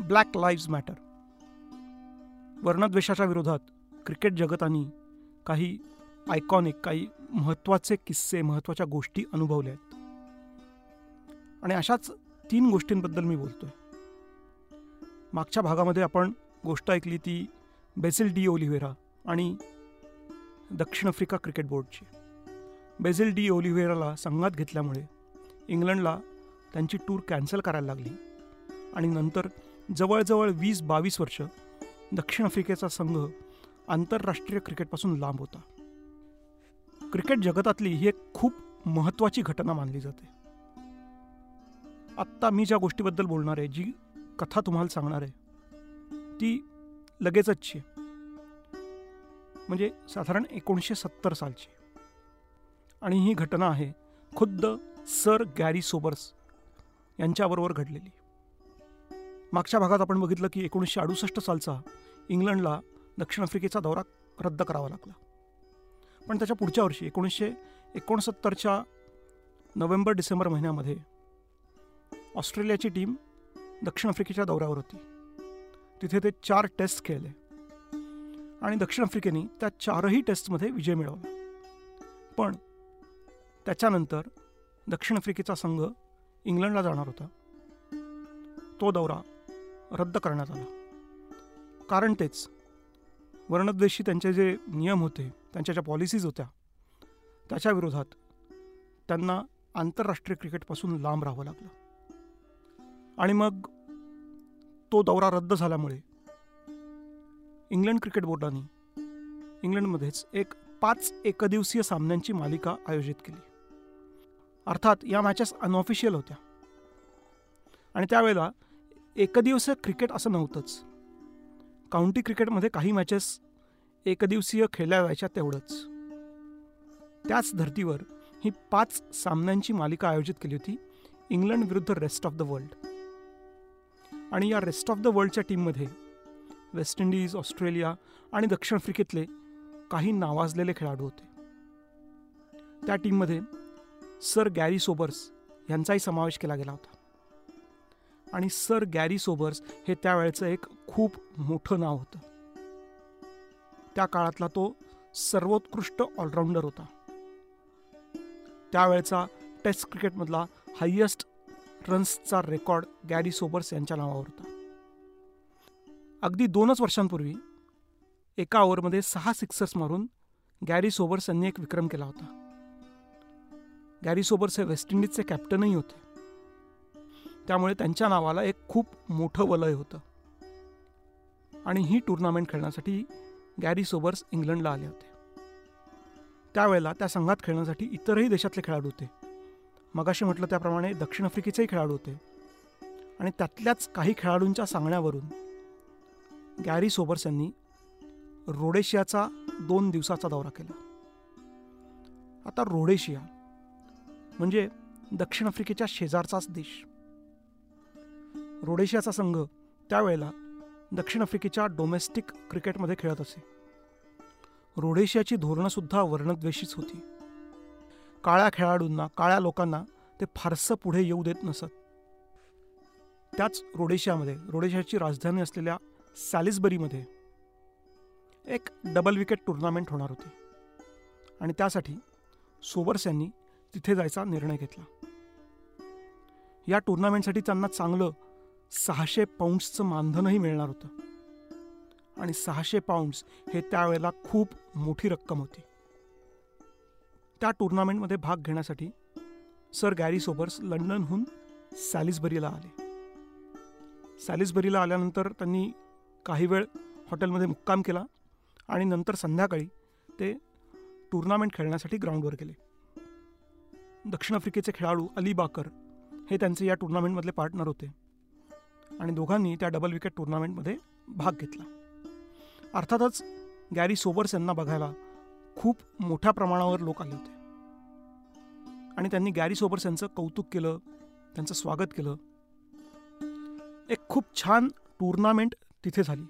black lives matter वर्णद्वेषाच्या विरोधात cricket जगताने काही iconic काही महत्त्वाचे किस्से महत्त्वाच्या गोष्टी अनुभवल्या आहेत. आणि अशाच तीन गोष्टींबद्दल मी बोलतो आहे मागच्या भागामध्ये आपण गोष्ट ऐकली ती बेझिल डी ओलिव्हेरा आणि दक्षिण आफ्रिका क्रिकेट बोर्डची. बेझिल डी ओलिव्हेराला संघात घेतल्यामुळे इंग्लंडला त्यांची टूर कॅन्सल करायला लागली आणि नंतर जवळजवळ वीस बावीस वर्ष दक्षिण आफ्रिकेचा संघ आंतरराष्ट्रीय क्रिकेटपासून लांब होता. क्रिकेट जगतातली ही एक खूप महत्त्वाची घटना मानली जाते. आत्ता मी ज्या गोष्टीबद्दल बोलणार आहे जी कथा तुम्हाला सांगणार आहे ती लगेचच आहे म्हणजे साधारण एकोणीसशे सत्तर सालची. आणि ही घटना आहे खुद्द सर गॅरी सोबर्स यांच्याबरोबर घडलेली. मागच्या भागात आपण बघितलं की एकोणीसशे अडुसष्ट सालचा इंग्लंडला दक्षिण आफ्रिकेचा दौरा रद्द करावा लागला. पण त्याच्या पुढच्या वर्षी एकोणीसशे एकोणसत्तरच्या नोव्हेंबर डिसेंबर महिन्यामध्ये ऑस्ट्रेलियाची टीम दक्षिण आफ्रिकेच्या दौऱ्यावर होती. तिथे ते चार टेस्ट खेळले आणि दक्षिण आफ्रिकेने त्या चारही टेस्टमध्ये विजय मिळवला. पण त्याच्यानंतर दक्षिण आफ्रिकेचा संघ इंग्लंडला जाणार होता. तो दौरा रद्द करण्यात आला. कारण तेच वर्णद्वेषी त्यांचे जे नियम होते त्यांच्या ज्या पॉलिसीज होत्या त्याच्या विरोधात त्यांना आंतरराष्ट्रीय क्रिकेटपासून लांब राहावं लागलं. आणि मग तो दौरा रद्द झाल्यामुळे इंग्लंड क्रिकेट बोर्डाने इंग्लंडमध्येच एक पाच एकदिवसीय सामन्यांची मालिका आयोजित केली. अर्थात या मॅचेस अनऑफिशियल होत्या. आणि त्यावेळेला एकदिवसीय क्रिकेट असं नव्हतंच. काउंटी क्रिकेटमध्ये काही मॅचेस एकदिवसीय खेळल्या जायच्या तेवढंच. त्याच धर्तीवर ही पाच सामन्यांची मालिका आयोजित केली होती इंग्लंड विरुद्ध रेस्ट ऑफ द वर्ल्ड आणि या रेस्ट ऑफ द वर्ल्डच्या टीममध्ये वेस्ट इंडिज ऑस्ट्रेलिया आणि दक्षिण आफ्रिकेतले काही नावाजलेले खेळाडू होते. त्या टीममध्ये सर गॅरी सोबर्स यांचाही समावेश केला गेला होता. आणि सर गॅरी सोबर्स हे त्यावेळेचं एक खूप मोठं नाव होतं. त्या काळातला तो सर्वोत्कृष्ट ऑलराऊंडर होता. त्यावेळेचा टेस्ट क्रिकेटमधला हायेस्ट रन्सचा रेकॉर्ड गॅरी सोबर्स यांच्या नावावर होता. अगदी दोनच वर्षांपूर्वी एका ओव्हरमध्ये सहा सिक्सर्स मारून गॅरी सोबर्स यांनी एक विक्रम केला होता. गॅरी सोबर्स हे वेस्ट इंडिजचे कॅप्टनही होते. त्यामुळे त्यांच्या नावाला एक खूप मोठं वलय होतं. आणि ही टुर्नामेंट खेळण्यासाठी गॅरी सोबर्स इंग्लंडला आले होते. त्यावेळेला त्या संघात खेळण्यासाठी इतरही देशातले खेळाडू होते. मगाशी म्हटलं त्याप्रमाणे दक्षिण आफ्रिकेचेही खेळाडू होते. आणि त्यातल्याच काही खेळाडूंच्या सांगण्यावरून गॅरी सोबर्स यांनी रोडेशियाचा दोन दिवसाचा दौरा केला. आता रोडेशिया म्हणजे दक्षिण आफ्रिकेच्या शेजारचाच देश. रोडेशियाचा संघ त्यावेळेला दक्षिण आफ्रिकेच्या डोमेस्टिक क्रिकेटमध्ये खेळत असे. रोडेशियाची धोरणंसुद्धा वर्णद्वेषीच होती. काळ्या खेळाडूंना काळ्या लोकांना ते फारसं पुढे येऊ देत नसत. त्याच रोडेशियामध्ये रोडेशियाची राजधानी असलेल्या सॅलिसबरीमध्ये एक डबल विकेट टुर्नामेंट होणार होती. आणि त्यासाठी सोबर्स यांनी तिथे जायचा निर्णय घेतला. या टुर्नामेंटसाठी त्यांना चांगलं सहाशे पाऊंड्सचं मानधनही मिळणार होतं. आणि सहाशे पाऊंड्स हे त्यावेळेला खूप मोठी रक्कम होती. त्या टुर्नामेंटमध्ये भाग घेण्यासाठी सर गॅरी सोबर्स लंडनहून सॅलिसबरीला आले. सॅलिसबरीला आल्यानंतर त्यांनी काही वेळ हॉटेलमध्ये मुक्काम केला आणि नंतर संध्याकाळी ते टुर्नामेंट खेळण्यासाठी ग्राउंडवर गेले. दक्षिण आफ्रिकेचे खेळाडू अली बाकर हे त्यांचे या टुर्नामेंटमधले पार्टनर होते. आणि दोघांनी त्या डबल विकेट टुर्नामेंटमध्ये भाग घेतला. अर्थातच गॅरी सोबर्स यांना बघायला खूप मोठ्या प्रमाणावर लोक आले होते. आणि त्यांनी गॅरी सोबर्स यांचं कौतुक केलं त्यांचं स्वागत केलं. एक खूप छान टुर्नामेंट तिथे झाली.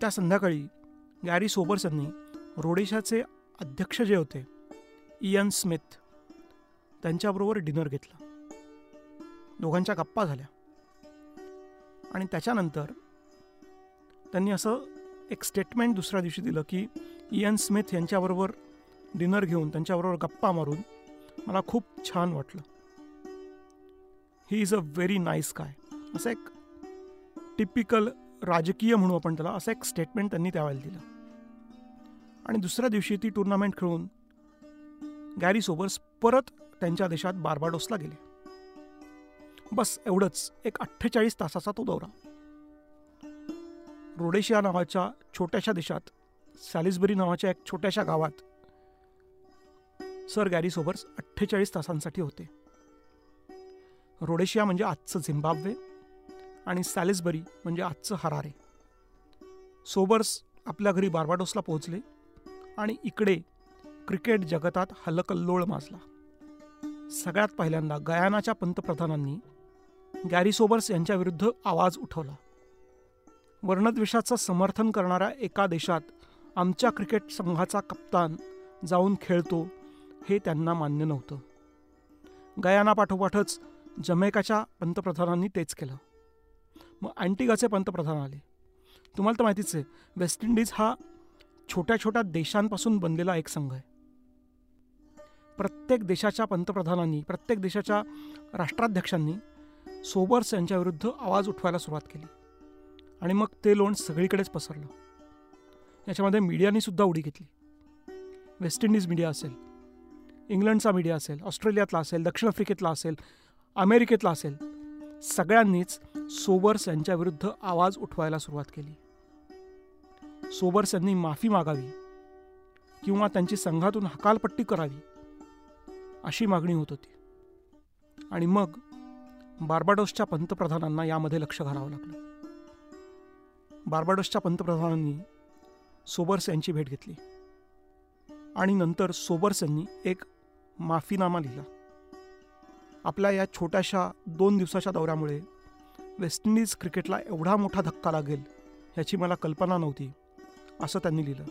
त्या संध्याकाळी गॅरी सोबर्स यांनी रोडेशाचे अध्यक्ष जे होते इयन स्मिथ त्यांच्याबरोबर डिनर घेतला. दोघांच्या गप्पा झाल्या. आणि त्याच्यानंतर त्यांनी असं एक स्टेटमेंट दुसऱ्या दिवशी दिलं की इयन स्मिथ यांच्याबरोबर डिनर घेऊन त्यांच्याबरोबर गप्पा मारून मला खूप छान वाटलं. He is a very nice काय असं एक टिपिकल राजकीय म्हणू आपण त्याला असं एक स्टेटमेंट त्यांनी त्यावेळेला दिलं. आणि दुसऱ्या दिवशी ती टुर्नामेंट खेळून गॅरी सोबर्स परत त्यांच्या देशात बार्बाडोसला गेले. बस एवढंच. एक अठ्ठेचाळीस तासाचा तो दौरा. रोडेशिया नावाच्या छोट्याशा देशात सॅलिसबरी नावाच्या एक छोट्याशा गावात सर गॅरी सोबर्स अठ्ठेचाळीस तासांसाठी होते. रोडेशिया म्हणजे आजचं झिम्बाब्वे आणि सॅलिसबरी म्हणजे आजचं हरारे. सोबर्स आपल्या घरी बार्बाडोसला पोहोचले आणि इकडे क्रिकेट जगतात हलकल्लोळ माजला. सगळ्यात पहिल्यांदा गयानाच्या पंतप्रधानांनी गॅरी सोबर्स यांच्याविरुद्ध आवाज उठवला. वर्णद्वेषाचं समर्थन करणाऱ्या एका देशात आमच्या क्रिकेट संघाचा कप्तान जाऊन खेळतो हे त्यांना मान्य नव्हतं. गयानापाठोपाठच जमैकाच्या पंतप्रधानांनी तेच केलं. मग अँटिगाचे पंतप्रधान आले. तुम्हाला तर माहितीच आहे वेस्ट इंडिज हा छोट्या छोट्या देशांपासून बनलेला एक संघ आहे. प्रत्येक देशाच्या पंतप्रधानांनी प्रत्येक देशाच्या राष्ट्राध्यक्षांनी सोबर्स यांच्याविरुद्ध आवाज उठवायला सुरुवात केली. आणि मग ते लोण सगळीकडेच पसरलं. याच्यामध्ये मीडियानेसुद्धा उडी घेतली. वेस्ट इंडिज मीडिया असेल इंग्लंडचा मीडिया असेल ऑस्ट्रेलियातला असेल दक्षिण आफ्रिकेतला असेल अमेरिकेतला असेल सगळ्यांनीच सोबर्स यांच्याविरुद्ध आवाज उठवायला सुरुवात केली. सोबर्स यांनी माफी मागावी किंवा त्यांची संघातून हकालपट्टी करावी अशी मागणी होत होती. आणि मग बार्बाडोसच्या पंतप्रधानांना यामध्ये लक्ष घालावं लागलं. बार्बाडोसच्या पंतप्रधानांनी सोबर्स यांची भेट घेतली. आणि नंतर सोबर्स यांनी एक माफीनामा लिहिला. आपल्या या छोट्याशा दोन दिवसाच्या दौऱ्यामुळे वेस्ट इंडिज क्रिकेटला एवढा मोठा धक्का लागेल याची मला कल्पना नव्हती असं त्यांनी लिहिलं.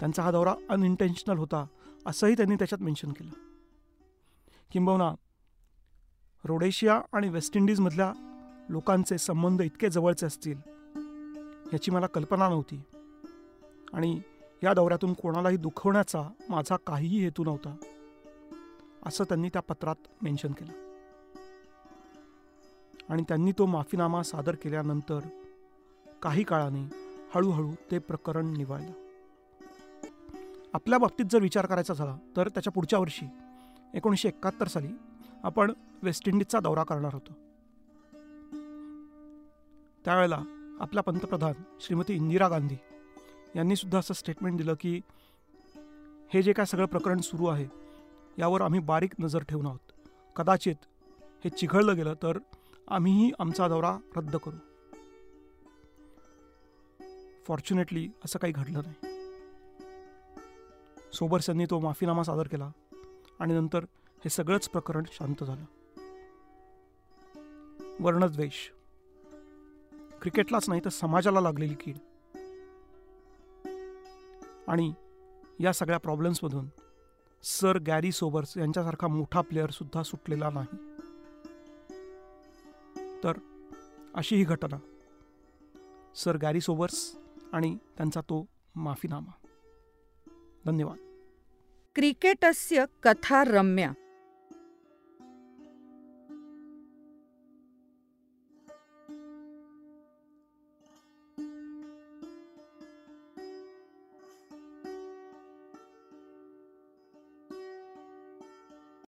त्यांचा हा दौरा अनइंटेन्शनल होता असंही त्यांनी त्याच्यात मेन्शन केलं. किंबहुना रोडेशिया आणि वेस्ट इंडिजमधल्या लोकांचे संबंध इतके जवळचे असतील याची मला कल्पना नव्हती. आणि या दौऱ्यातून कोणालाही दुखवण्याचा माझा काहीही हेतू नव्हता असं त्यांनी त्या पत्रात मेन्शन केलं. आणि त्यांनी तो माफीनामा सादर केल्यानंतर काही काळाने हळूहळू ते प्रकरण निवळलं. आपल्या बाबतीत जर विचार करायचा झाला तर त्याच्या पुढच्या वर्षी एकोणीसशे एकाहत्तर साली आपण वेस्ट इंडिजचा दौरा करणार होतो. त्यावेळेला आपल्या पंतप्रधान श्रीमती इंदिरा गांधी यांनी सुद्धा असं स्टेटमेंट दिलं की हे जे काय सगळं प्रकरण सुरू आहे यावर आम्ही बारीक नजर ठेवून आहोत. कदाचित हे चिघळलं गेलं तर आम्हीही आमचा दौरा रद्द करू. फॉर्च्युनेटली असं काही घडलं नाही. सोबर्स यांनी तो माफीनामा सादर केला आणि नंतर हे सगळंच प्रकरण शांत झालं. वर्णद्वेष. क्रिकेटलाच नाही तर समाजाला लागलेली कीड. आणि या सगळ्या प्रॉब्लेम्समधून सर गॅरी सोबर्स यांच्यासारखा मोठा प्लेअर सुद्धा सुटलेला नाही. तर अशी ही घटना. सर गॅरी सोबर्स आणि त्यांचा तो माफीनामा. धन्यवाद. क्रिकेटस्य कथा रम्या